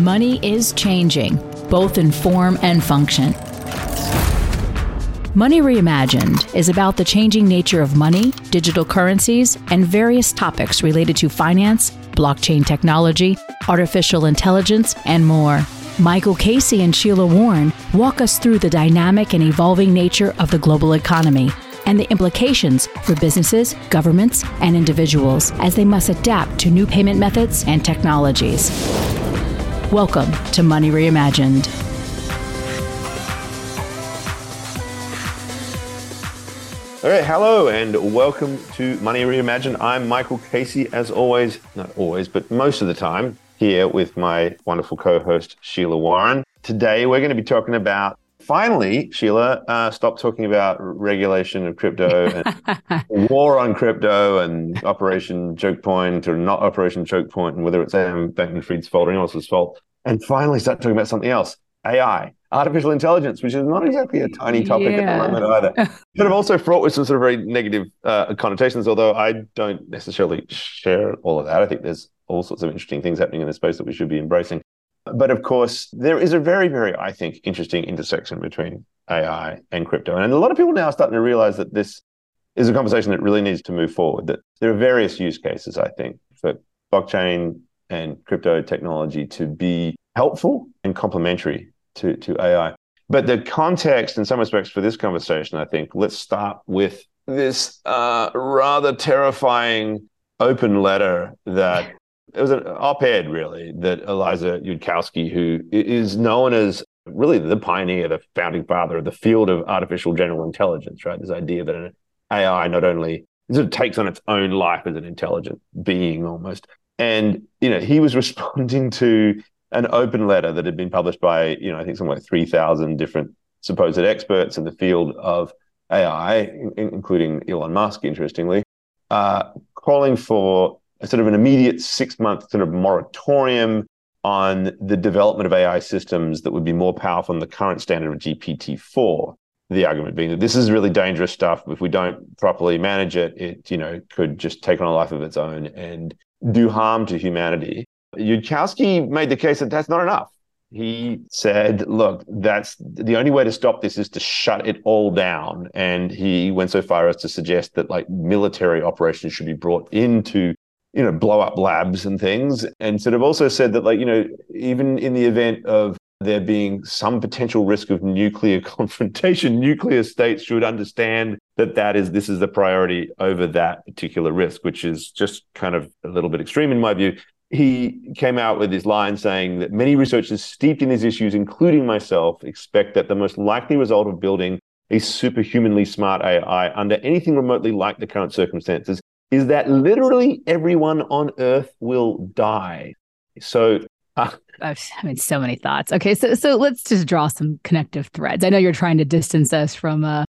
Money is changing, both in form and function. Money Reimagined is about the changing nature of money, digital currencies, and various topics related to finance, blockchain technology, artificial intelligence, and more. Michael Casey and Sheila Warren walk us through the dynamic and evolving nature of the global economy and the implications for businesses, governments, and individuals as they must adapt to new payment methods and technologies. Welcome to Money Reimagined. All right, hello and welcome to Money Reimagined. I'm Michael Casey, as always, not always, but most of the time, here with my wonderful co host, Sheila Warren. Today, we're going to be talking about finally, Sheila, uh, stop talking about regulation of crypto and war on crypto and Operation Choke Point or not Operation Choke Point and whether it's Sam Bankman Fried's fault or anyone else's fault and finally start talking about something else AI, artificial intelligence, which is not exactly a tiny topic yeah. at the moment either. But of also fraught with some sort of very negative uh, connotations, although I don't necessarily share all of that. I think there's all sorts of interesting things happening in the space that we should be embracing. But of course, there is a very, very, I think, interesting intersection between AI and crypto. And a lot of people now are starting to realize that this is a conversation that really needs to move forward, that there are various use cases, I think, for blockchain and crypto technology to be helpful and complementary to, to AI. But the context, in some respects, for this conversation, I think, let's start with this uh, rather terrifying open letter that it was an op-ed, really, that Eliezer Yudkowsky, who is known as really the pioneer, the founding father of the field of artificial general intelligence, right? This idea that an AI not only sort of takes on its own life as an intelligent being almost, and you know, he was responding to an open letter that had been published by, you know, I think something like 3,000 different supposed experts in the field of AI, including Elon Musk, interestingly, uh, calling for a sort of an immediate six month sort of moratorium on the development of AI systems that would be more powerful than the current standard of GPT 4. The argument being that this is really dangerous stuff. If we don't properly manage it, it you know could just take on a life of its own and do harm to humanity. Yudkowsky made the case that that's not enough. He said, look, that's the only way to stop this is to shut it all down. And he went so far as to suggest that like military operations should be brought into, you know, blow up labs and things. And sort of also said that, like, you know, even in the event of there being some potential risk of nuclear confrontation, nuclear states should understand that that is this is the priority over that particular risk, which is just kind of a little bit extreme in my view. He came out with this line saying that many researchers steeped in these issues, including myself, expect that the most likely result of building a superhumanly smart AI under anything remotely like the current circumstances is that literally everyone on Earth will die. So uh, I mean, so many thoughts. Okay, so so let's just draw some connective threads. I know you're trying to distance us from uh,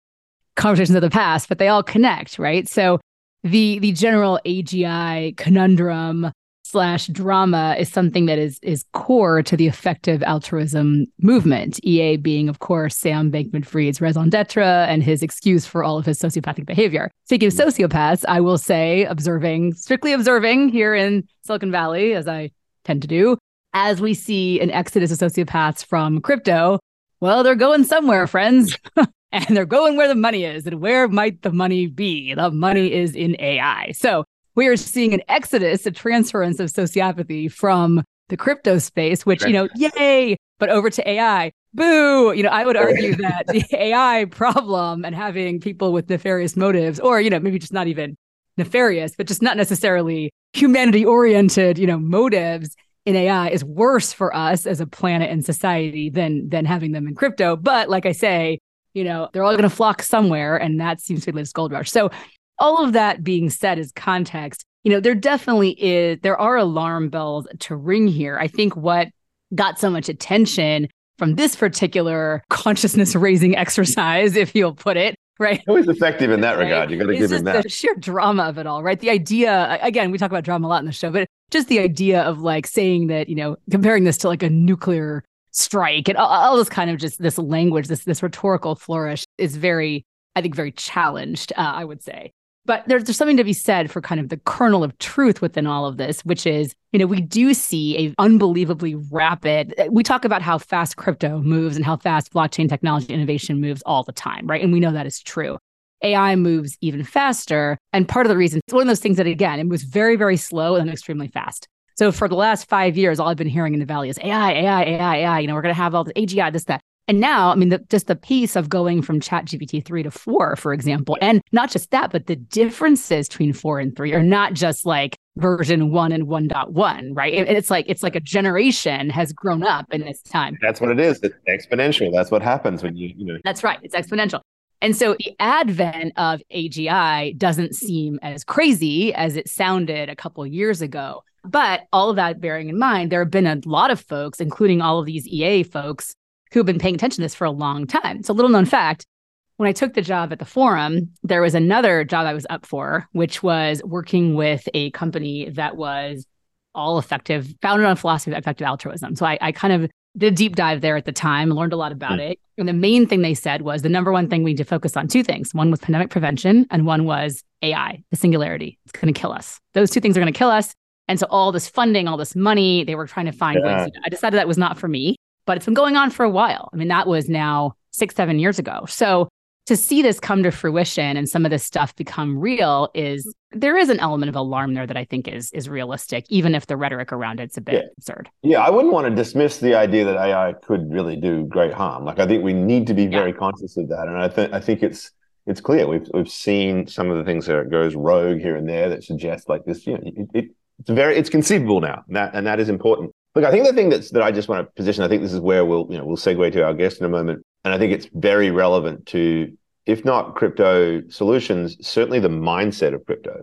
conversations of the past, but they all connect, right? So the the general AGI conundrum slash drama is something that is is core to the effective altruism movement. EA being, of course, Sam Bankman-Fried's raison d'etre and his excuse for all of his sociopathic behavior. Speaking of mm-hmm. sociopaths, I will say, observing, strictly observing here in Silicon Valley, as I tend to do, as we see an exodus of sociopaths from crypto, well, they're going somewhere, friends. and they're going where the money is. And where might the money be? The money is in AI. So we are seeing an exodus, a transference of sociopathy from the crypto space, which, you know, yay, but over to AI. Boo. You know, I would argue that the AI problem and having people with nefarious motives, or, you know, maybe just not even nefarious, but just not necessarily humanity oriented, you know, motives in AI is worse for us as a planet and society than than having them in crypto. But like I say, you know, they're all going to flock somewhere, and that seems to be this gold rush. So all of that being said as context, you know, there definitely is, there are alarm bells to ring here. I think what got so much attention from this particular consciousness raising exercise, if you'll put it, right? Always effective in that right? regard. You got to give him that. The sheer drama of it all, right? The idea, again, we talk about drama a lot in the show, but just the idea of like saying that, you know, comparing this to like a nuclear strike and all, all this kind of just this language, this this rhetorical flourish is very, I think, very challenged. Uh, I would say. But there's, there's something to be said for kind of the kernel of truth within all of this, which is, you know, we do see a unbelievably rapid. We talk about how fast crypto moves and how fast blockchain technology innovation moves all the time, right? And we know that is true. AI moves even faster. And part of the reason, it's one of those things that, again, it moves very, very slow and extremely fast. So for the last five years, all I've been hearing in the valley is AI, AI, AI, AI. You know, we're going to have all the AGI, this, that. And now, I mean, the, just the piece of going from Chat GPT 3 to 4, for example, and not just that, but the differences between 4 and 3 are not just like version 1 and 1.1, right? And it's like it's like a generation has grown up in this time. That's what it is. It's exponential. That's what happens when you, you know. That's right. It's exponential. And so the advent of AGI doesn't seem as crazy as it sounded a couple years ago. But all of that bearing in mind, there have been a lot of folks, including all of these EA folks, who've been paying attention to this for a long time. So, little known fact. When I took the job at the forum, there was another job I was up for, which was working with a company that was all effective, founded on a philosophy of effective altruism. So I, I kind of did a deep dive there at the time, learned a lot about mm. it. And the main thing they said was the number one thing we need to focus on two things. One was pandemic prevention, and one was AI, the singularity. It's going to kill us. Those two things are going to kill us. And so all this funding, all this money, they were trying to find yeah. ways. I decided that was not for me but it's been going on for a while. I mean, that was now six, seven years ago. So to see this come to fruition and some of this stuff become real is there is an element of alarm there that I think is is realistic, even if the rhetoric around it's a bit yeah. absurd. Yeah, I wouldn't want to dismiss the idea that AI could really do great harm. Like I think we need to be very yeah. conscious of that, and I think I think it's it's clear we've we've seen some of the things that goes rogue here and there that suggest like this. You know, it, it, it's very it's conceivable now, and that and that is important. Look, I think the thing that's that I just want to position, I think this is where we'll, you know, we'll segue to our guest in a moment. And I think it's very relevant to, if not crypto solutions, certainly the mindset of crypto,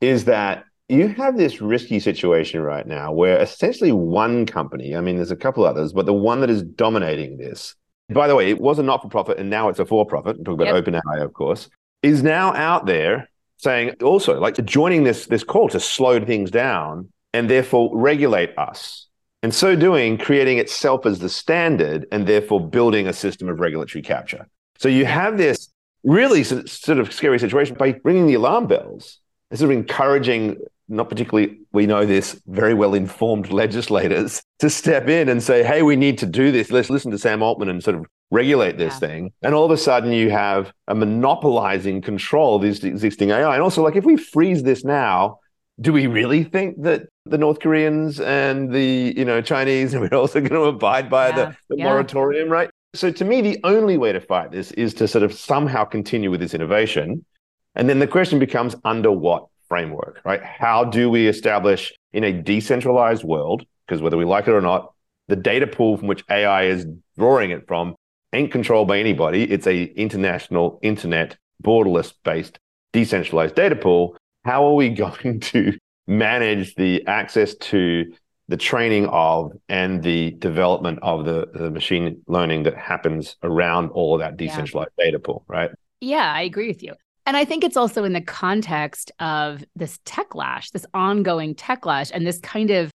is that you have this risky situation right now where essentially one company, I mean, there's a couple others, but the one that is dominating this, by the way, it was a not for profit and now it's a for profit. I'm talking about yep. OpenAI, of course, is now out there saying also like joining this this call to slow things down and therefore regulate us and so doing, creating itself as the standard and therefore building a system of regulatory capture. So you have this really sort of scary situation by ringing the alarm bells, sort of encouraging, not particularly, we know this, very well informed legislators to step in and say, hey, we need to do this. Let's listen to Sam Altman and sort of regulate this yeah. thing. And all of a sudden you have a monopolizing control of this existing AI. And also, like, if we freeze this now, do we really think that the North Koreans and the you know Chinese are also going to abide by yeah, the, the yeah. moratorium, right? So to me, the only way to fight this is to sort of somehow continue with this innovation. And then the question becomes under what framework, right? How do we establish in a decentralized world, because whether we like it or not, the data pool from which AI is drawing it from ain't controlled by anybody. It's a international internet borderless based decentralized data pool. How are we going to manage the access to the training of and the development of the, the machine learning that happens around all of that decentralized yeah. data pool, right? Yeah, I agree with you. And I think it's also in the context of this techlash, this ongoing techlash, and this kind of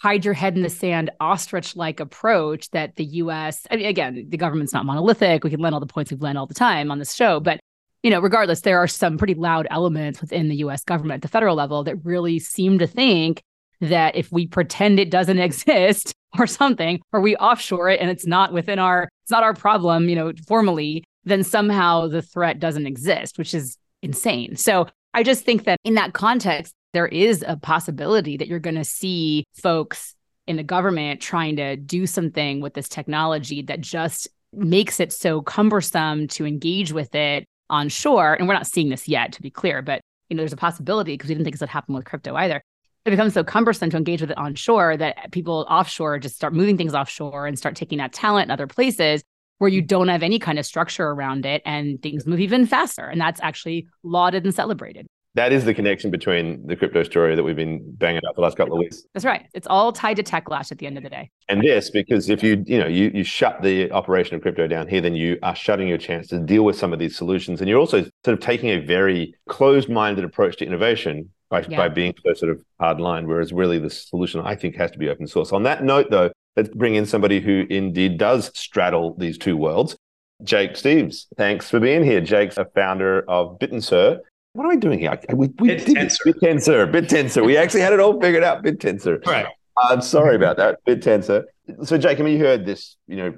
hide your head in the sand ostrich like approach that the US, I mean, again, the government's not monolithic. We can learn all the points we've learned all the time on this show. But, you know, regardless, there are some pretty loud elements within the US government at the federal level that really seem to think that if we pretend it doesn't exist or something, or we offshore it and it's not within our, it's not our problem, you know, formally, then somehow the threat doesn't exist, which is insane. So I just think that in that context, there is a possibility that you're going to see folks in the government trying to do something with this technology that just makes it so cumbersome to engage with it on shore. And we're not seeing this yet, to be clear, but you know, there's a possibility because we didn't think this would happen with crypto either. It becomes so cumbersome to engage with it on shore that people offshore just start moving things offshore and start taking that talent in other places where you don't have any kind of structure around it and things move even faster. And that's actually lauded and celebrated. That is the connection between the crypto story that we've been banging up the last couple of weeks. That's right. It's all tied to techlash at the end of the day. And this, because if you, you know, you you shut the operation of crypto down here, then you are shutting your chance to deal with some of these solutions. And you're also sort of taking a very closed-minded approach to innovation by, yeah. by being so sort of hard line, whereas really the solution I think has to be open source. On that note, though, let's bring in somebody who indeed does straddle these two worlds. Jake Steeves, thanks for being here. Jake's a founder of BitTensor. What are we doing here? We, we Bit did tensor. BitTensor, BitTensor. We actually had it all figured out. BitTensor. Right. I'm sorry about that. BitTensor. So, Jake, I mean, you heard this, you know,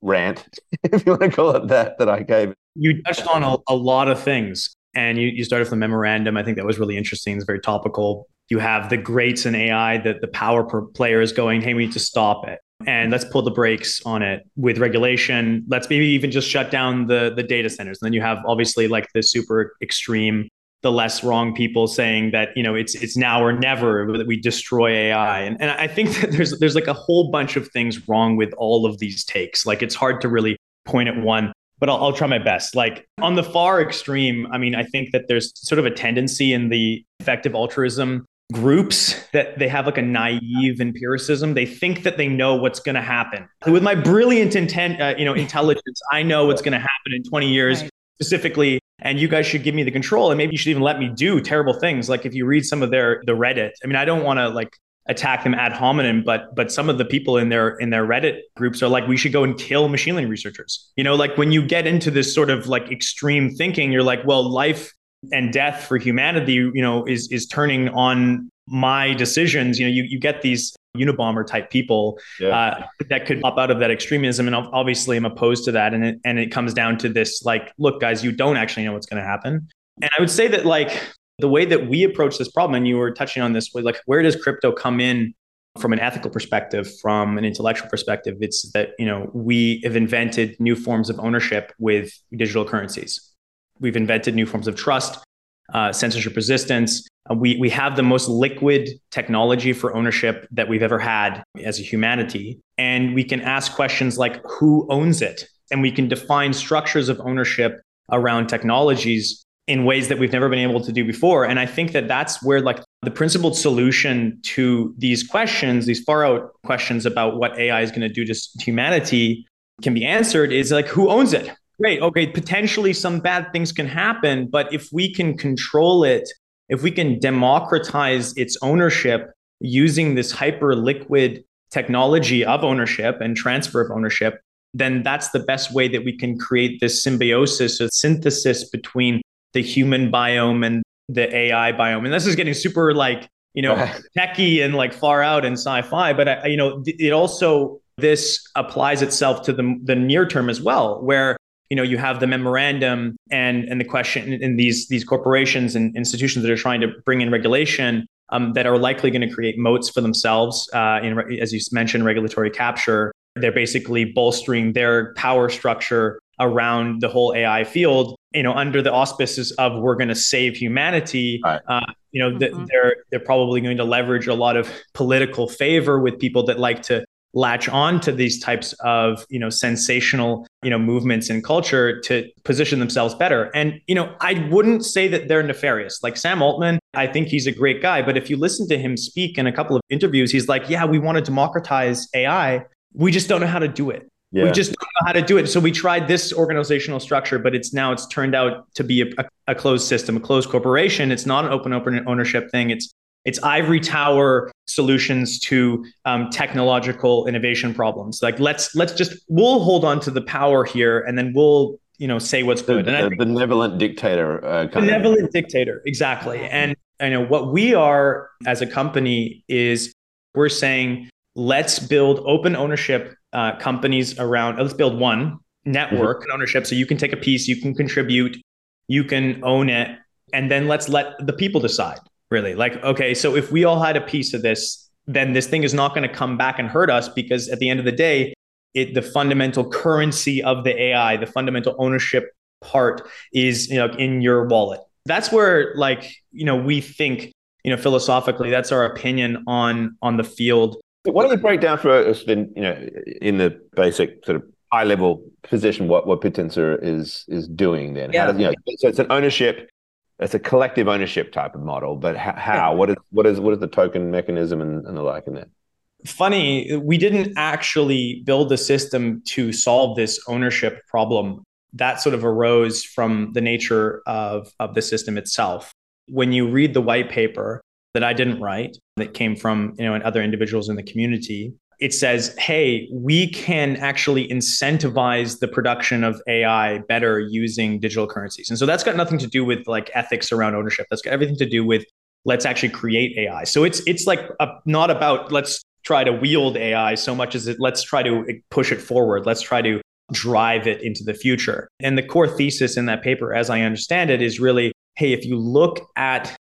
rant, if you want to call it that, that I gave. You touched on a, a lot of things, and you, you started with the memorandum. I think that was really interesting. It's very topical. You have the greats in AI, that the power players going, hey, we need to stop it. And let's pull the brakes on it with regulation. Let's maybe even just shut down the, the data centers. And then you have obviously like the super extreme the LessWrong people saying that you know it's it's now or never that we destroy AI and and I think that there's there's like a whole bunch of things wrong with all of these takes. Like it's hard to really point at one but I'll, I'll try my best. Like on the far extreme I mean I think that there's sort of a tendency in the effective altruism groups that they have like a naive empiricism. They think that they know what's going to happen. With my brilliant intent uh, you know intelligence i know what's going to happen in 20 years. Specifically and you guys should give me the control and maybe you should even let me do terrible things like if you read some of their the reddit i mean i don't want to like attack them ad hominem but but some of the people in their in their reddit groups are like we should go and kill machine learning researchers you know like when you get into this sort of like extreme thinking you're like well life and death for humanity, you know, is is turning on my decisions. You know, you you get these Unabomber type people yeah. uh, that could pop out of that extremism, and obviously I'm opposed to that. And it and it comes down to this, like, look, guys, you don't actually know what's going to happen. And I would say that like the way that we approach this problem, and you were touching on this, was like, where does crypto come in? from an ethical perspective from an intellectual perspective it's that you know we have invented new forms of ownership with digital currencies We've invented new forms of trust, uh, censorship resistance. Uh, we, we have the most liquid technology for ownership that we've ever had as a humanity. And we can ask questions like who owns it? And we can define structures of ownership around technologies in ways that we've never been able to do before. And I think that that's where like the principled solution to these questions, these far out questions about what AI is going to do to humanity can be answered is like who owns it? Great. Okay, potentially some bad things can happen, but if we can control it, if we can democratize its ownership using this hyper liquid technology of ownership and transfer of ownership, then that's the best way that we can create this symbiosis or synthesis between the human biome and the AI biome. And this is getting super like, you know, techie and like far out and sci-fi, but I, you know, it also this applies itself to the the near term as well, where you know you have the memorandum and and the question in these these corporations and institutions that are trying to bring in regulation um, that are likely going to create moats for themselves uh, in as you mentioned regulatory capture they're basically bolstering their power structure around the whole AI field, you know, under the auspices of we're going to save humanity. Right. Uh, you know, mm-hmm. they're they're probably going to leverage a lot of political favor with people that like to latch on to these types of you know sensational you know movements in culture to position themselves better and you know i wouldn't say that they're nefarious like sam altman i think he's a great guy but if you listen to him speak in a couple of interviews he's like yeah we want to democratize ai we just don't know how to do it Yeah. We just don't know how to do it. So we tried this organizational structure, but it's now it's turned out to be a, a closed system, a closed corporation. It's not an open open ownership thing. It's it's ivory tower solutions to um, technological innovation problems. Like let's let's just we'll hold on to the power here, and then we'll you know say what's good. The, the benevolent dictator. Uh, benevolent of. dictator, exactly. And I know what we are as a company is we're saying let's build open ownership uh, companies around. Let's build one network mm-hmm. ownership, so you can take a piece, you can contribute, you can own it, and then let's let the people decide. Really, like okay, so if we all had a piece of this, then this thing is not going to come back and hurt us because at the end of the day, it the fundamental currency of the AI, the fundamental ownership part is you know in your wallet. That's where like you know we think you know philosophically that's our opinion on on the field why don't you break down for us then, you know, in the basic sort of high level position what what BitTensor is is doing then? Yeah. How does, you know, so it's an ownership, it's a collective ownership type of model, but how? What is what is what is the token mechanism and, and the like in that? Funny, we didn't actually build the system to solve this ownership problem. That sort of arose from the nature of, of the system itself. When you read the white paper, that I didn't write that came from, you know, and other individuals in the community. It says, hey, we can actually incentivize the production of AI better using digital currencies. And so that's got nothing to do with like ethics around ownership. That's got everything to do with let's actually create AI. So it's it's like a, not about let's try to wield AI so much as it let's try to push it forward. Let's try to drive it into the future. And the core thesis in that paper, as I understand it, is really hey, if you look at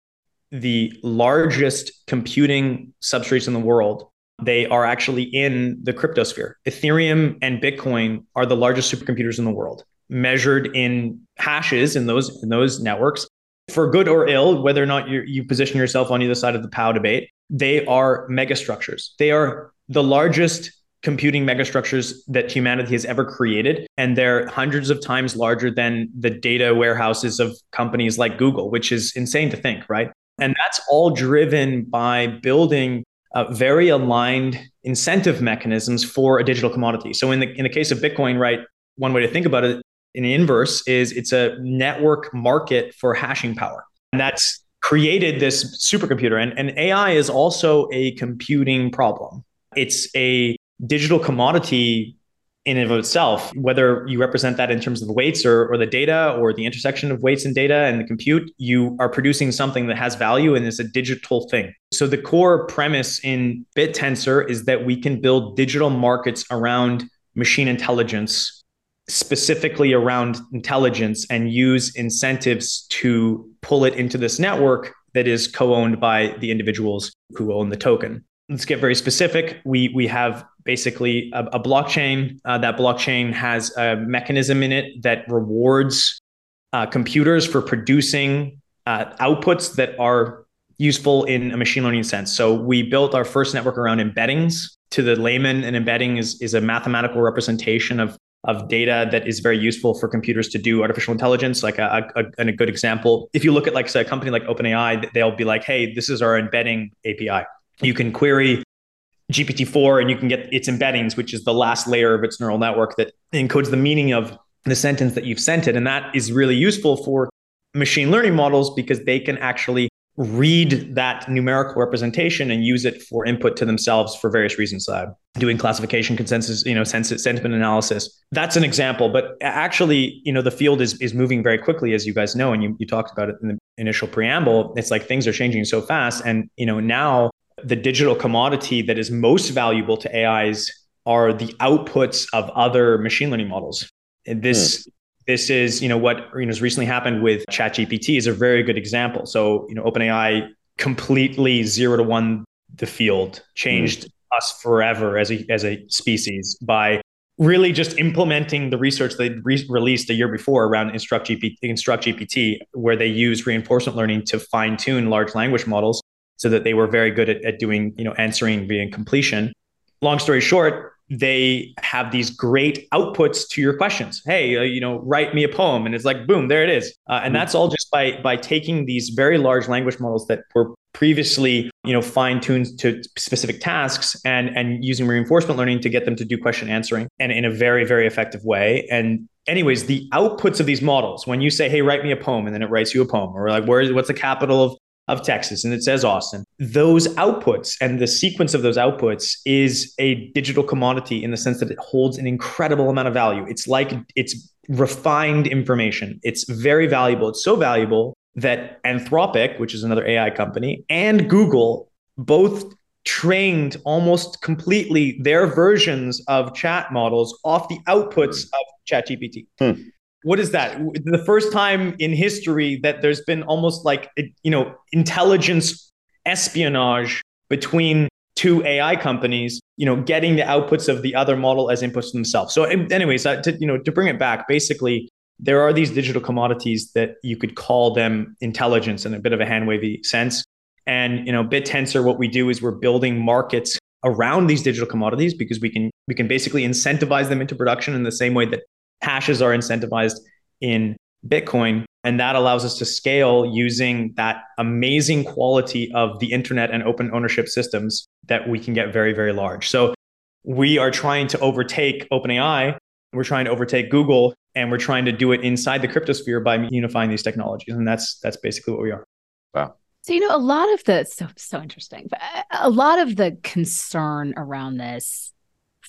the largest computing substrates in the world. They are actually in the cryptosphere. Ethereum and Bitcoin are the largest supercomputers in the world, measured in hashes in those in those networks. For good or ill, whether or not you, you position yourself on either side of the POW debate, they are megastructures. They are the largest computing megastructures that humanity has ever created. And they're hundreds of times larger than the data warehouses of companies like Google, which is insane to think, right? And that's all driven by building uh, very aligned incentive mechanisms for a digital commodity. So in the in the case of Bitcoin, right, one way to think about it in inverse is it's a network market for hashing power. And that's created this supercomputer. And, and AI is also a computing problem. It's a digital commodity in and of itself, whether you represent that in terms of the weights or, or the data or the intersection of weights and data and the compute, you are producing something that has value and is a digital thing. So the core premise in BitTensor is that we can build digital markets around machine intelligence, specifically around intelligence, and use incentives to pull it into this network that is co-owned by the individuals who own the token let's get very specific. We we have basically a, a blockchain. Uh, that blockchain has a mechanism in it that rewards uh, computers for producing uh, outputs that are useful in a machine learning sense. So we built our first network around embeddings. To the layman, an embedding is is a mathematical representation of of data that is very useful for computers to do artificial intelligence. Like a, a, a, a good example, if you look at like say, a company like OpenAI, they'll be like, "Hey, this is our embedding API." You can query GPT-4 and you can get its embeddings, which is the last layer of its neural network that encodes the meaning of the sentence that you've sent it. And that is really useful for machine learning models because they can actually read that numerical representation and use it for input to themselves for various reasons uh, doing classification consensus you know sentiment analysis that's an example but actually you know the field is is moving very quickly as you guys know and you, you talked about it in the initial preamble it's like things are changing so fast and you know now the digital commodity that is most valuable to AIs are the outputs of other machine learning models. And this mm. this is, you know, what you know has recently happened with ChatGPT is a very good example. So, you know, OpenAI completely zero to one the field, changed mm. us forever as a as a species by really just implementing the research they re- released a year before around Instruct GPT, Instruct GPT, where they use reinforcement learning to fine tune large language models so that they were very good at, at doing, you know, answering via completion. Long story short, they have these great outputs to your questions. Hey, uh, you know, write me a poem, and it's like, boom, there it is. Uh, and mm-hmm. that's all just by by taking these very large language models that were previously, you know, fine tuned to specific tasks and and using reinforcement learning to get them to do question answering and in a very very effective way. And anyways, the outputs of these models, when you say, "Hey, write me a poem," and then it writes you a poem, or like, "Where is what's the capital of of Texas and it says Austin. Those outputs and the sequence of those outputs is a digital commodity in the sense that it holds an incredible amount of value. It's like it's refined information. It's very valuable. It's so valuable that Anthropic, which is another AI company, and Google both trained almost completely their versions of chat models off the outputs of ChatGPT. Hmm what is that? The first time in history that there's been almost like you know intelligence espionage between two AI companies, you know, getting the outputs of the other model as inputs themselves. So, anyways, uh, to, you know, to bring it back, basically, there are these digital commodities that you could call them intelligence in a bit of a hand wavy sense. And you know, BitTensor, what we do is we're building markets around these digital commodities because we can we can basically incentivize them into production in the same way that hashes are incentivized in Bitcoin. And that allows us to scale using that amazing quality of the internet and open ownership systems that we can get very, very large. So we are trying to overtake OpenAI, we're trying to overtake Google, and we're trying to do it inside the cryptosphere by unifying these technologies. And that's that's basically what we are. Wow. So you know, a lot of the so so interesting. but A lot of the concern around this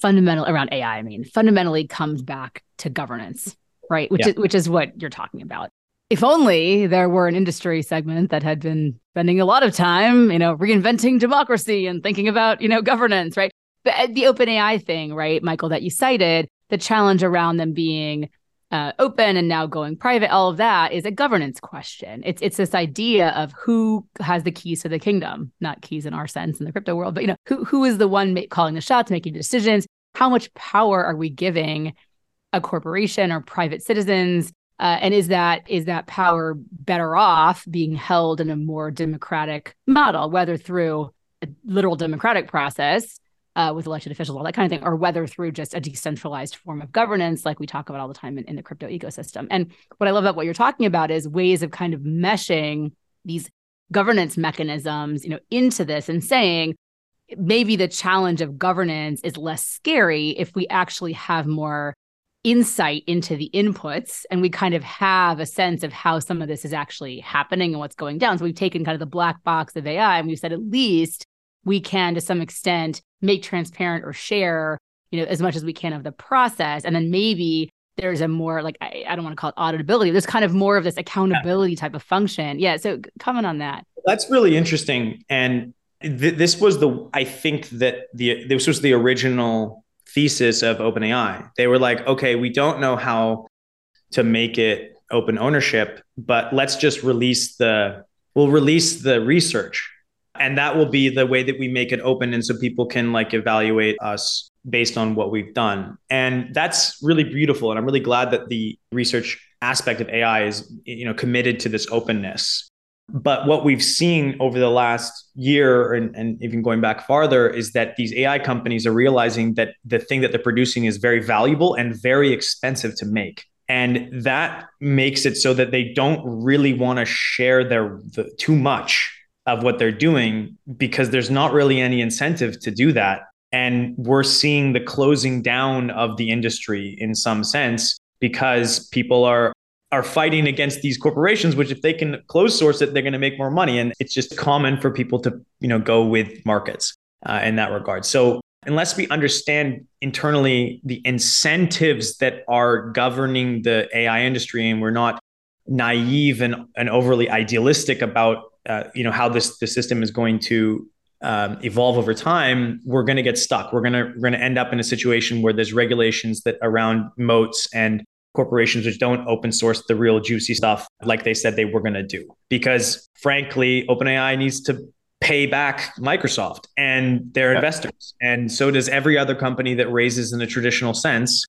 fundamental around AI, I mean, fundamentally comes back to governance, right? Which yeah. is which is what you're talking about. If only there were an industry segment that had been spending a lot of time, you know, reinventing democracy and thinking about, you know, governance, right? But uh, the open AI thing, right, Michael, that you cited, the challenge around them being uh, open and now going private, all of that is a governance question. It's it's this idea of who has the keys to the kingdom, not keys in our sense in the crypto world, but you know who who is the one calling the shots, making decisions. How much power are we giving a corporation or private citizens? Uh, and is that is that power better off being held in a more democratic model, whether through a literal democratic process uh, with elected officials, all that kind of thing, or whether through just a decentralized form of governance, like we talk about all the time in, in the crypto ecosystem. And what I love about what you're talking about is ways of kind of meshing these governance mechanisms, you know, into this and saying maybe the challenge of governance is less scary if we actually have more insight into the inputs and we kind of have a sense of how some of this is actually happening and what's going down. So we've taken kind of the black box of AI and we've said at least we can to some extent make transparent or share you know as much as we can of the process. And then maybe there's a more like I, I don't want to call it auditability there's kind of more of this accountability type of function. Yeah so comment on that. That's really interesting. And th- this was the i think that the this was the original thesis of openai. They were like okay we don't know how to make it open ownership but let's just release the we'll release the research and that will be the way that we make it open and so people can like evaluate us based on what we've done. And that's really beautiful. And i'm really glad that the research aspect of ai is you know committed to this openness. But what we've seen over the last year and, and even going back farther is that these ai companies are realizing that the thing that they're producing is very valuable and very expensive to make. And that makes it so that they don't really want to share their the, too much of what they're doing because there's not really any incentive to do that. And we're seeing the closing down of the industry in some sense because people are are fighting against these corporations which if they can close source it they're going to make more money and it's just common for people to you know go with markets uh, in that regard so unless we understand internally the incentives that are governing the ai industry and we're not naive and, and overly idealistic about uh, you know how this the system is going to um, evolve over time, we're going to get stuck. We're going to we're going to end up in a situation where there's regulations that around moats and corporations which don't open source the real juicy stuff like they said they were going to do. Because frankly, OpenAI needs to pay back Microsoft and their yeah. investors, and so does every other company that raises in a traditional sense.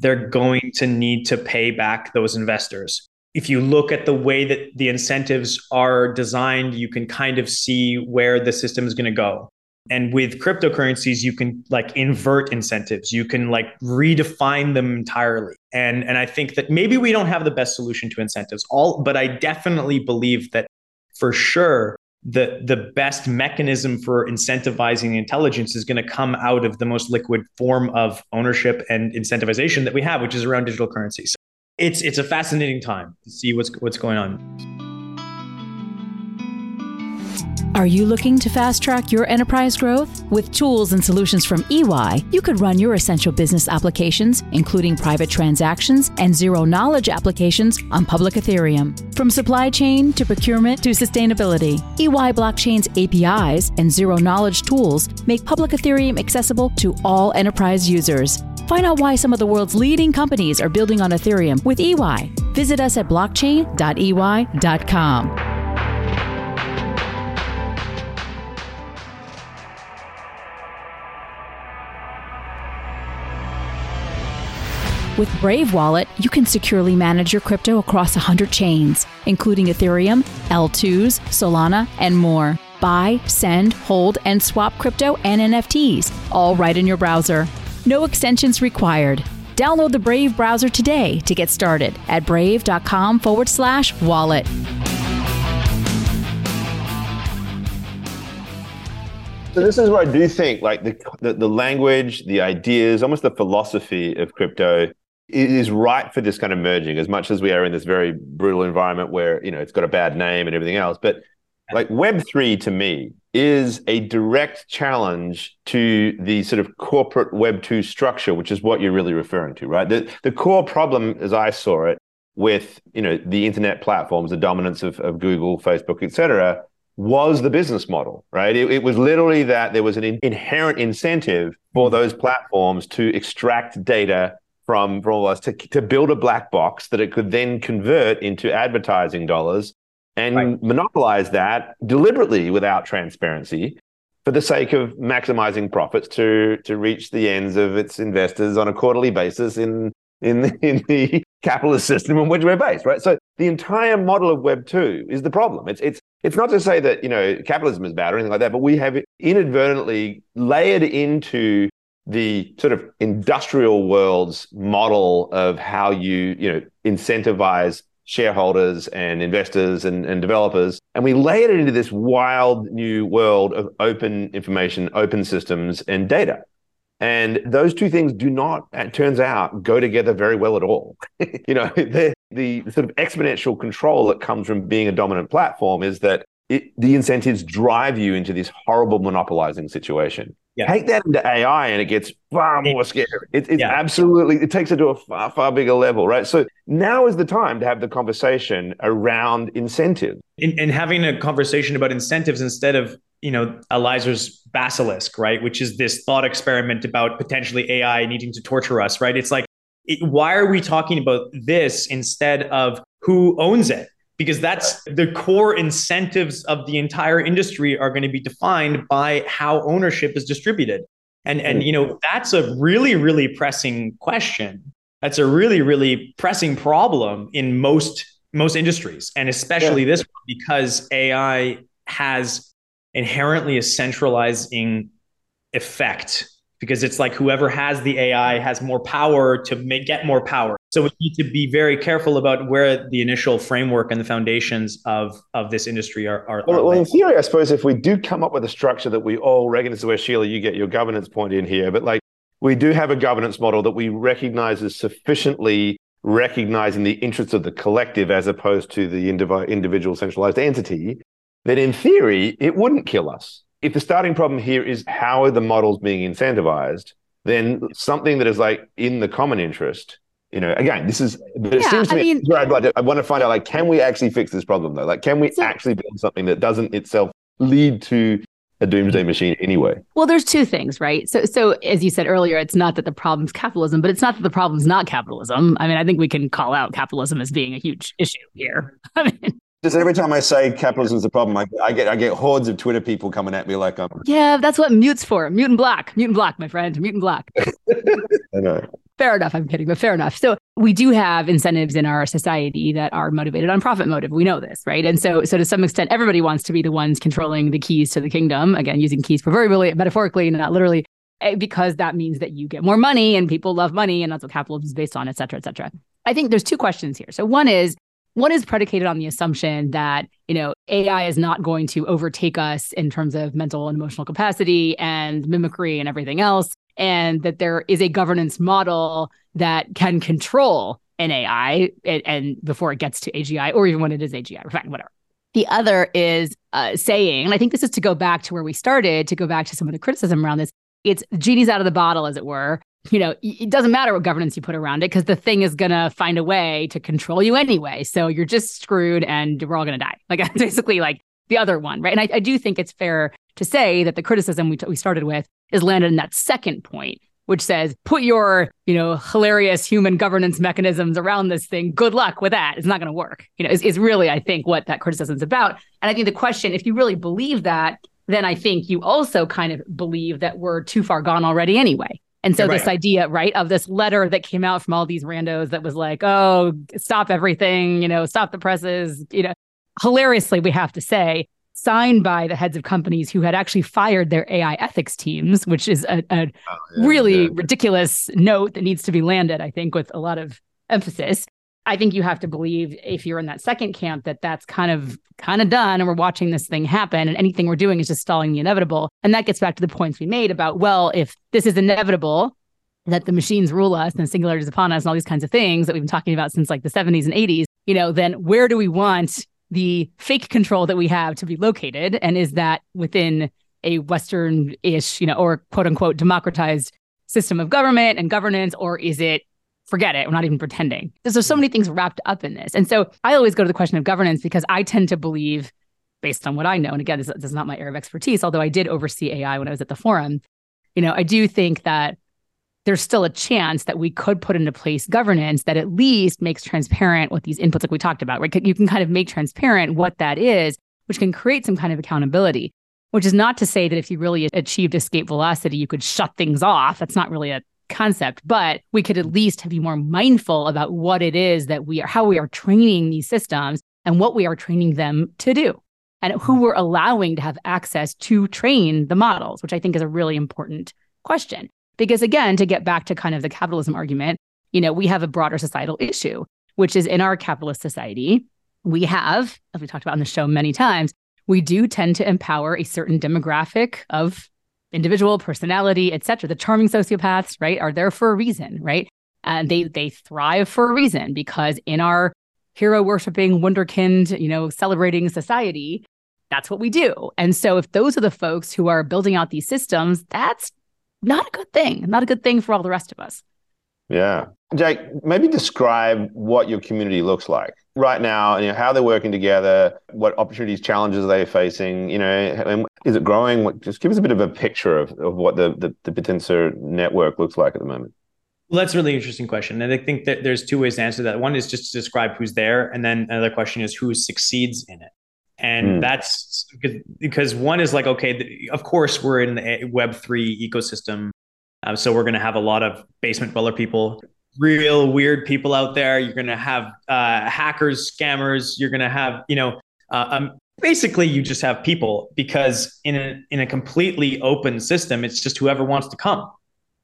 They're going to need to pay back those investors if you look at the way that the incentives are designed, you can kind of see where the system is going to go. And with cryptocurrencies, you can like invert incentives. You can like redefine them entirely. And and I think that maybe we don't have the best solution to incentives. All but I definitely believe that for sure the the best mechanism for incentivizing intelligence is going to come out of the most liquid form of ownership and incentivization that we have, which is around digital currencies. It's it's a fascinating time to see what's what's going on. Are you looking to fast track your enterprise growth? With tools and solutions from EY, you could run your essential business applications, including private transactions and zero knowledge applications, on public Ethereum. From supply chain to procurement to sustainability, EY Blockchain's APIs and zero knowledge tools make public Ethereum accessible to all enterprise users. Find out why some of the world's leading companies are building on Ethereum with EY. Visit us at blockchain.ey.com. With Brave Wallet, you can securely manage your crypto across 100 chains, including Ethereum, L2s, Solana, and more. Buy, send, hold, and swap crypto and NFTs, all right in your browser. No extensions required. Download the Brave browser today to get started at brave.com forward slash wallet. So this is where I do think like the, the, the language, the ideas, almost the philosophy of crypto is right for this kind of merging as much as we are in this very brutal environment where you know it's got a bad name and everything else but like web3 to me is a direct challenge to the sort of corporate web 2 structure which is what you're really referring to right? The, the core problem as i saw it with you know the internet platforms the dominance of, of google facebook etc was the business model right? It, it was literally that there was an in- inherent incentive for mm. those platforms to extract data from from us to, to build a black box that it could then convert into advertising dollars and right. monopolize that deliberately without transparency for the sake of maximizing profits to to reach the ends of its investors on a quarterly basis in in the, in the capitalist system in which we're based right so the entire model of web 2 is the problem it's it's it's not to say that you know capitalism is bad or anything like that but we have inadvertently layered into the sort of industrial world's model of how you you know incentivize shareholders and investors and, and developers and we layered it into this wild new world of open information open systems and data. And those two things do not it turns out go together very well at all. You know the, the sort of exponential control that comes from being a dominant platform is that it, the incentives drive you into this horrible monopolizing situation yeah. Take that into AI and it gets far more scary. It, it yeah. absolutely, it takes it to a far, far bigger level, right? So now is the time to have the conversation around incentives. And, and having a conversation about incentives instead of, you know, Eliezer's basilisk, right? Which is this thought experiment about potentially AI needing to torture us, right? It's like, it, why are we talking about this instead of who owns it? Because that's the core incentives of the entire industry are going to be defined by how ownership is distributed and and you know that's a really really pressing question that's a really really pressing problem in most most industries and especially yeah. this one because ai has inherently a centralizing effect because it's like whoever has the ai has more power to make, get more power so we need to be very careful about where the initial framework and the foundations of, of this industry are. are, well, well, in theory, I suppose if we do come up with a structure that we all recognize, where Sheila, you get your governance point in here, but like we do have a governance model that we recognize as sufficiently recognizing the interests of the collective as opposed to the individual centralized entity, that in theory, it wouldn't kill us. If the starting problem here is how are the models being incentivized, then something that is like in the common interest you know, again, this is, but it yeah, seems to I me, mean, I'd like to, I want to find out, like, can we actually fix this problem though? Like, can we so, actually build something that doesn't itself lead to a doomsday machine anyway? Well, there's two things, right? So, so as you said earlier, it's not that the problem's capitalism, but it's not that the problem's not capitalism. I mean, I think we can call out capitalism as being a huge issue here. I mean, Just every time I say capitalism is a problem, I, I, get I get hordes of Twitter people coming at me like I'm. Yeah, that's what mute's for. Mute and block. Mute and block, my friend. Mute and block. I know. Fair enough. I'm kidding, but fair enough. So we do have incentives in our society that are motivated on profit motive. We know this, right? And so, so to some extent, everybody wants to be the ones controlling the keys to the kingdom. Again, using keys proverbially, metaphorically, not literally, eh, because that means that you get more money and people love money, and that's what capitalism is based on, et cetera, et cetera. I think there's two questions here. So one is one is predicated on the assumption that, you know, AI is not going to overtake us in terms of mental and emotional capacity and mimicry and everything else. And that there is a governance model that can control an AI and, and before it gets to AGI or even when it is AGI, fine, whatever. The other is uh, saying, and I think this is to go back to where we started, to go back to some of the criticism around this. It's genie's out of the bottle, as it were, you know, it doesn't matter what governance you put around it because the thing is going to find a way to control you anyway. So you're just screwed and we're all going to die. Like basically like the other one, right? And I, I, do think it's fair to say that the criticism we, t- we started with is landed in that second point, which says put your, you know, hilarious human governance mechanisms around this thing. Good luck with that. It's not going to work. You know, is, is really, I think, what that criticism is about. And I think the question, if you really believe that, then I think you also kind of believe that we're too far gone already anyway and so right. this idea, right, of this letter that came out from all these randos that was like, oh, stop everything, you know, stop the presses, you know, hilariously, we have to say, signed by the heads of companies who had actually fired their AI ethics teams, which is a, a oh, yeah, really yeah. ridiculous note that needs to be landed, I think, with a lot of emphasis. I think you have to believe if you're in that second camp that that's kind of kind of done and we're watching this thing happen and anything we're doing is just stalling the inevitable. And that gets back to the points we made about well, if this is inevitable that the machines rule us and singularity is upon us and all these kinds of things that we've been talking about since like the 70s and 80s, you know, then where do we want the fake control that we have to be located and is that within a western-ish, you know, or quote unquote democratized system of government and governance or is it forget it. We're not even pretending. There's so mm-hmm. many things wrapped up in this. And so I always go to the question of governance because I tend to believe, based on what I know, and again, this, this is not my area of expertise, although I did oversee AI when I was at the forum, you know, I do think that there's still a chance that we could put into place governance that at least makes transparent what these inputs, like we talked about, right? You can kind of make transparent what that is, which can create some kind of accountability. Which is not to say that if you really achieved escape velocity, you could shut things off. That's not really a concept, but we could at least be more mindful about what it is that we are, how we are training these systems and what we are training them to do and who we're allowing to have access to train the models, which I think is a really important question. Because again, to get back to kind of the capitalism argument, you know, we have a broader societal issue, which is in our capitalist society, we have, as we talked about on the show many times, we do tend to empower a certain demographic of individual personality, etc. The charming sociopaths, right, are there for a reason, right? And they they thrive for a reason because in our hero worshiping wonderkind, you know, celebrating society, that's what we do. And so if those are the folks who are building out these systems, that's not a good thing. Not a good thing for all the rest of us. Yeah. Jake, maybe describe what your community looks like right now, you know, how they're working together, what opportunities, challenges they're they facing, you know, and is it growing? Just give us a bit of a picture of, of what the, the, the BitTensor network looks like at the moment. Well, that's a really interesting question. And I think that there's two ways to answer that. One is just to describe who's there. And then another question is who succeeds in it. And mm. that's because, one is like, okay, of course, we're in a Web3 ecosystem um, so we're going to have a lot of basement dweller people, real weird people out there. You're going to have uh, hackers, scammers. You're going to have, you know, uh, um, basically you just have people because in a in a completely open system, it's just whoever wants to come.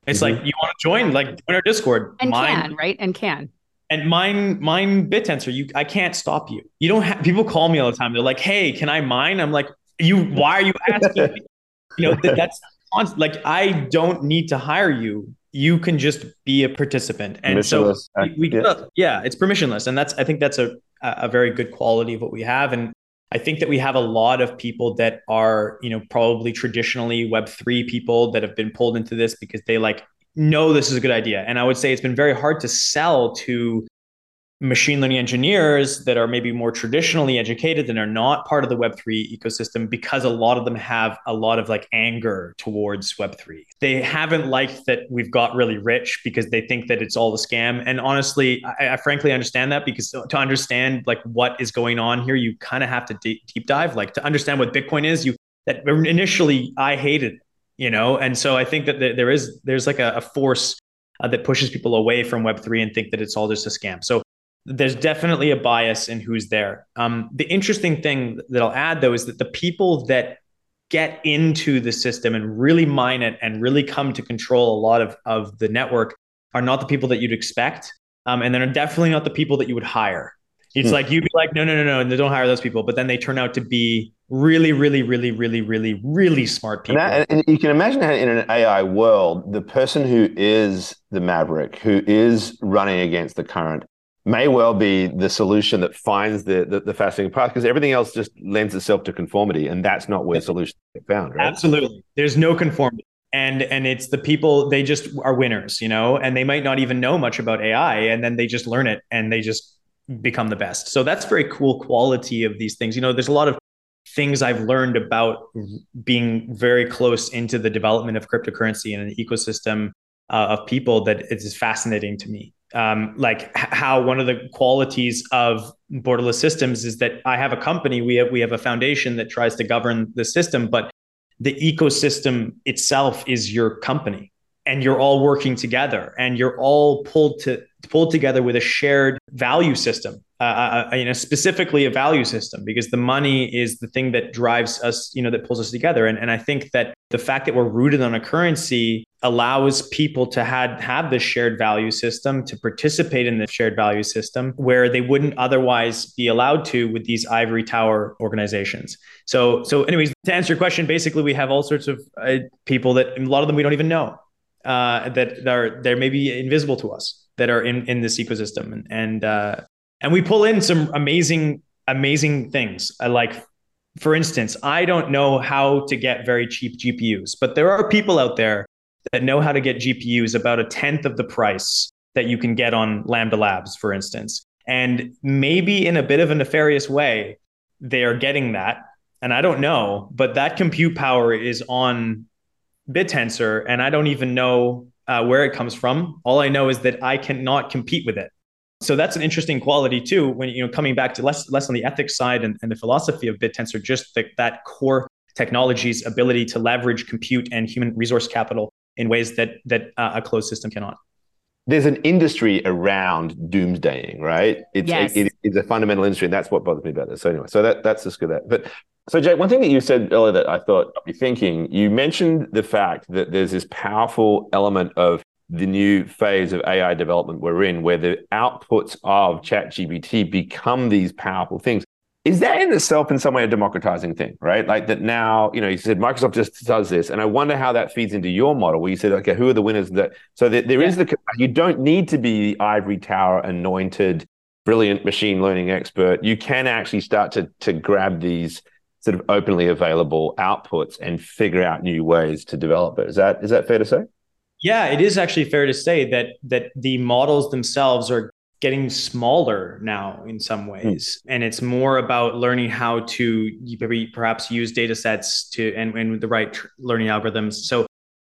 It's mm-hmm. like you want to join, like join our Discord, and mine, can right, and can. And mine, mine BitTensor, you, I can't stop you. You don't have people call me all the time. They're like, "Hey, can I mine?" I'm like, "You, why are you asking?" me? You know, that, that's like I don't need to hire you. You can just be a participant. And so we, we yeah. yeah, it's permissionless. And that's I think that's a a very good quality of what we have. And I think that we have a lot of people that are, you know, probably traditionally web3 people that have been pulled into this because they like know this is a good idea. And I would say it's been very hard to sell to machine learning engineers that are maybe more traditionally educated and are not part of the web3 ecosystem because a lot of them have a lot of like anger towards web3 they haven't liked that we've got really rich because they think that it's all a scam. And honestly i, I frankly understand that because to understand like what is going on here you kind of have to deep, dive. Like to understand what bitcoin is you that initially i hated you know? And so i think that there is there's like a, a force uh, that pushes people away from web3 and think that it's all just a scam. So there's definitely a bias in who's there. Um, the interesting thing that I'll add though is that the people that get into the system and really mine it and really come to control a lot of, of the network are not the people that you'd expect. Um, and they're definitely not the people that you would hire. It's hmm. like you'd be like, no, no, no, no, and don't hire those people. But then they turn out to be really, really, really, really, really, really smart people. And, that, and you can imagine how in an AI world, the person who is the maverick, who is running against the current, may well be the solution that finds the, the, the fascinating path because everything else just lends itself to conformity and that's not where solutions get found right? Absolutely. There's no conformity and and it's the people they just are winners you know and they might not even know much about ai and then they just learn it and they just become the best. So that's very cool quality of these things. You know there's a lot of things i've learned about being very close into the development of cryptocurrency and an ecosystem uh, of people that it is fascinating to me um, like how one of the qualities of borderless systems is that I have a company, we have we have a foundation that tries to govern the system, but the ecosystem itself is your company, and you're all working together, and you're all pulled to pulled together with a shared value system uh, uh, uh, you know specifically a value system because the money is the thing that drives us you know that pulls us together. And, and i think that the fact that we're rooted on a currency allows people to had have this shared value system to participate in the shared value system where they wouldn't otherwise be allowed to with these ivory tower organizations. So so anyways to answer your question basically we have all sorts of uh, people that a lot of them we don't even know uh, that are they're maybe invisible to us that are in in this ecosystem. And and uh, and we pull in some amazing amazing things. I like for instance i don't know how to get very cheap gpus but there are people out there that know how to get gpus about a tenth of the price that you can get on lambda labs for instance. And maybe in a bit of a nefarious way they are getting that. And i don't know but that compute power is on bittensor and i don't even know uh, where it comes from. All I know is that I cannot compete with it. So that's an interesting quality too. When you know coming back to less less on the ethics side and, and the philosophy of BitTensor, just the, that core technology's ability to leverage compute and human resource capital in ways that that uh, a closed system cannot. There's an industry around doomsdaying, right? It's yes. it, it's a fundamental industry, and that's what bothers me about this. So anyway, so that that's just good. That, but so, Jake, one thing that you said earlier that I thought I'd be thinking, you mentioned the fact that there's this powerful element of the new phase of AI development we're in, where the outputs of ChatGPT become these powerful things. Is that in itself in some way a democratizing thing, right? Like that now, you know, you said Microsoft just does this. And I wonder how that feeds into your model where you said, okay, who are the winners that so that there yeah. is the you don't need to be the ivory tower anointed, brilliant machine learning expert. You can actually start to to grab these sort of openly available outputs and figure out new ways to develop it. Is that is that fair to say? Yeah, it is actually fair to say that that the models themselves are getting smaller now in some hmm. ways mm. and it's more about learning how to perhaps use data sets to and, and the right learning algorithms so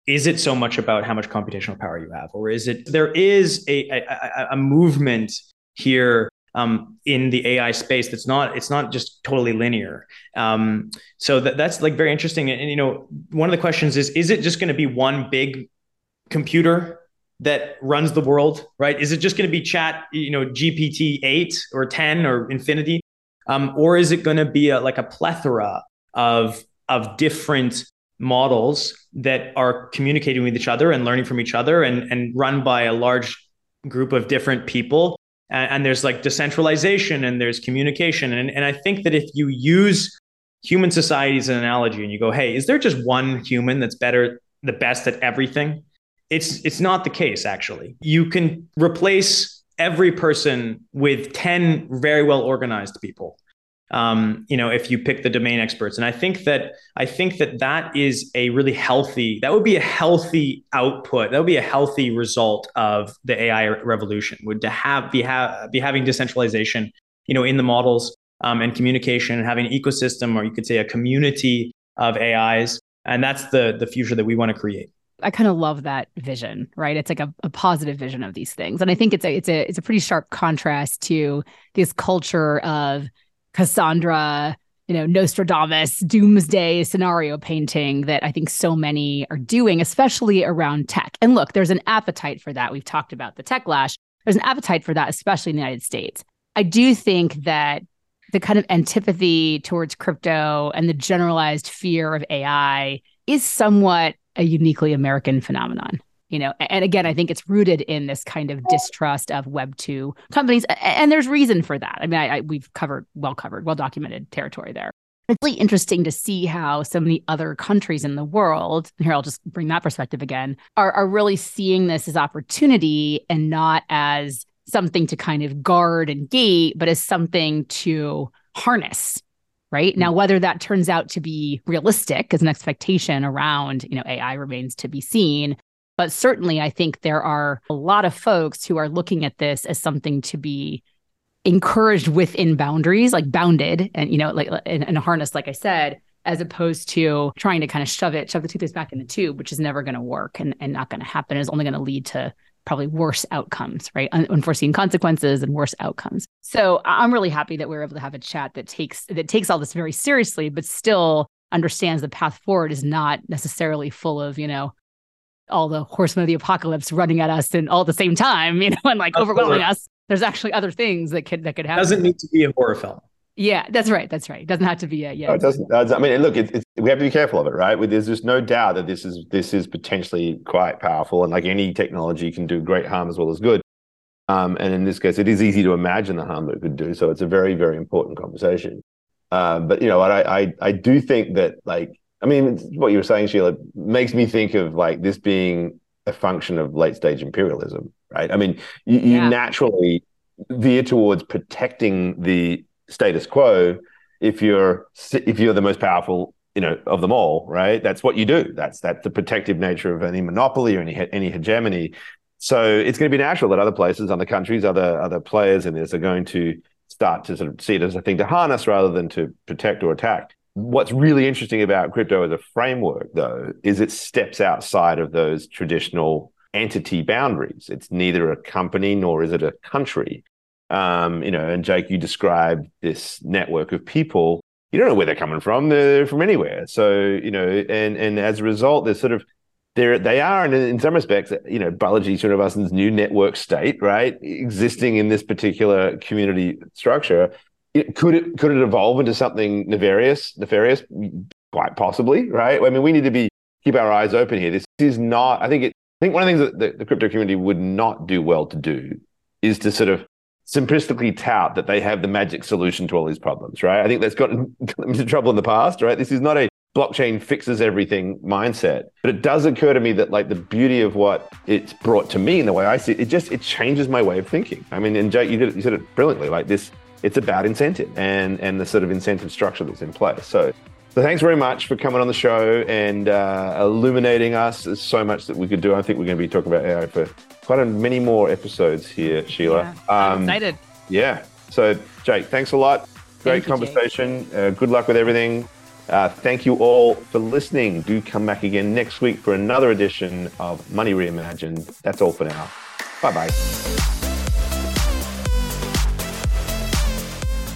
is it so much about how much computational power you have or is it there is a, a, a movement here um, in the AI space that's not it's not just totally linear. Um, so that, that's like very interesting. And, and, you know, one of the questions is: Is it just going to be one big computer that runs the world? Right? Is it just going to be Chat, you know, GPT eight or ten or infinity, um, or is it going to be a, like a plethora of of different models that are communicating with each other and learning from each other and, and run by a large group of different people and, and there's like decentralization and there's communication. And, and I think that if you use human society as an analogy and you go, hey, is there just one human that's better, the best at everything? It's it's not the case actually. You can replace every person with 10 very well organized people. Um, you know, if you pick the domain experts. And I think that I think that that is a really healthy. That would be a healthy output. That would be a healthy result of the AI revolution. Would to have be have be having decentralization, you know, in the models um, and communication, and having an ecosystem, or you could say a community of AIs. And that's the the future that we want to create. I kind of love that vision, right? It's like a, a, positive vision of these things. And I think it's a it's a it's a pretty sharp contrast to this culture of Cassandra, you know, Nostradamus, doomsday scenario painting that I think so many are doing, especially around tech. And look, there's an appetite for that. We've talked about the techlash. There's an appetite for that, especially in the United States. I do think that the kind of antipathy towards crypto and the generalized fear of AI is somewhat a uniquely American phenomenon you know and again i think it's rooted in this kind of distrust of web 2 companies and there's reason for that. I mean I, I, we've covered well covered well documented territory there. It's really interesting to see how so many other countries in the world and here i'll just bring that perspective again are, are really seeing this as opportunity and not as something to kind of guard and gate but as something to harness right? Now mm. whether that turns out to be realistic as an expectation around you know ai remains to be seen but certainly, I think there are a lot of folks who are looking at this as something to be encouraged within boundaries, like bounded and, you know, like in, in a harness, like I said, as opposed to trying to kind of shove it, shove the toothpaste back in the tube, which is never going to work and, and not going to happen. It's only going to lead to probably worse outcomes, right? Un- unforeseen consequences and worse outcomes. So I'm really happy that we we're able to have a chat that takes that takes all this very seriously, but still understands the path forward is not necessarily full of, you know, all the horsemen of the apocalypse running at us and all at the same time, you know, and like overwhelming us. There's actually other things that could that could happen. Doesn't need to be a horror film. Yeah, that's right. That's right. It doesn't have to be a yeah. No, it doesn't. I mean, look, it's, it's, we have to be careful of it, right? There's just no doubt that this is this is potentially quite powerful, and like any technology, can do great harm as well as good. Um, and in this case, it is easy to imagine the harm that it could do. So it's a very, very important conversation. Uh, but you know, I, I I do think that like I mean, what you were saying, Sheila, makes me think of like this being a function of late stage imperialism, right? I mean, you, you yeah. naturally veer towards protecting the status quo if you're if you're the most powerful, you know, of them all, right? That's what you do. That's that's the protective nature of any monopoly or any any hegemony. So it's going to be natural that other places, other countries, other other players in this are going to start to sort of see it as a thing to harness rather than to protect or attack. What's really interesting about crypto as a framework, though, is it steps outside of those traditional entity boundaries. It's neither a company nor is it a country. Um, you know, and Jake, you described this network of people. You don't know where they're coming from. They're from anywhere. So, you know, and and as a result, they're sort of they're they are, and in some respects, you know, Balaji Srinivasan's new network state, right, existing in this particular community structure it, could it could it evolve into something nefarious? Nefarious, quite possibly, right? I mean, we need to be keep our eyes open here. This is not. I think it. I think one of the things that the, the crypto community would not do well to do is to sort of simplistically tout that they have the magic solution to all these problems, right? I think that's gotten, gotten into trouble in the past, right? This is not a blockchain fixes everything mindset. But it does occur to me that like the beauty of what it's brought to me in the way I see it, it just it changes my way of thinking. I mean, and Jake, you did it, you said it brilliantly. Like this it's about incentive and and the sort of incentive structure that's in place. So, so thanks very much for coming on the show and uh, illuminating us. There's so much that we could do. I think we're going to be talking about AI for quite a, many more episodes here, Sheila. Yeah, I'm um, excited. Yeah. So, Jake, thanks a lot. Great thank conversation. You, uh, good luck with everything. Uh, thank you all for listening. Do come back again next week for another edition of Money Reimagined. That's all for now. Bye bye.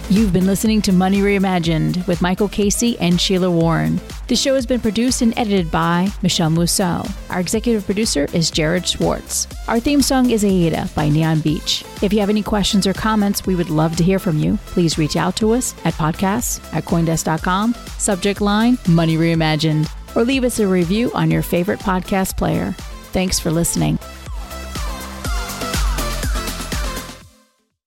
You've been listening to Money Reimagined with Michael Casey and Sheila Warren. The show has been produced and edited by Michelle Musso. Our executive producer is Jared Schwartz. Our theme song is Aida by Neon Beach. If you have any questions or comments, we would love to hear from you. Please reach out to us at podcasts at Coindesk.com, subject line Money Reimagined, or leave us a review on your favorite podcast player. Thanks for listening.